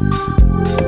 Música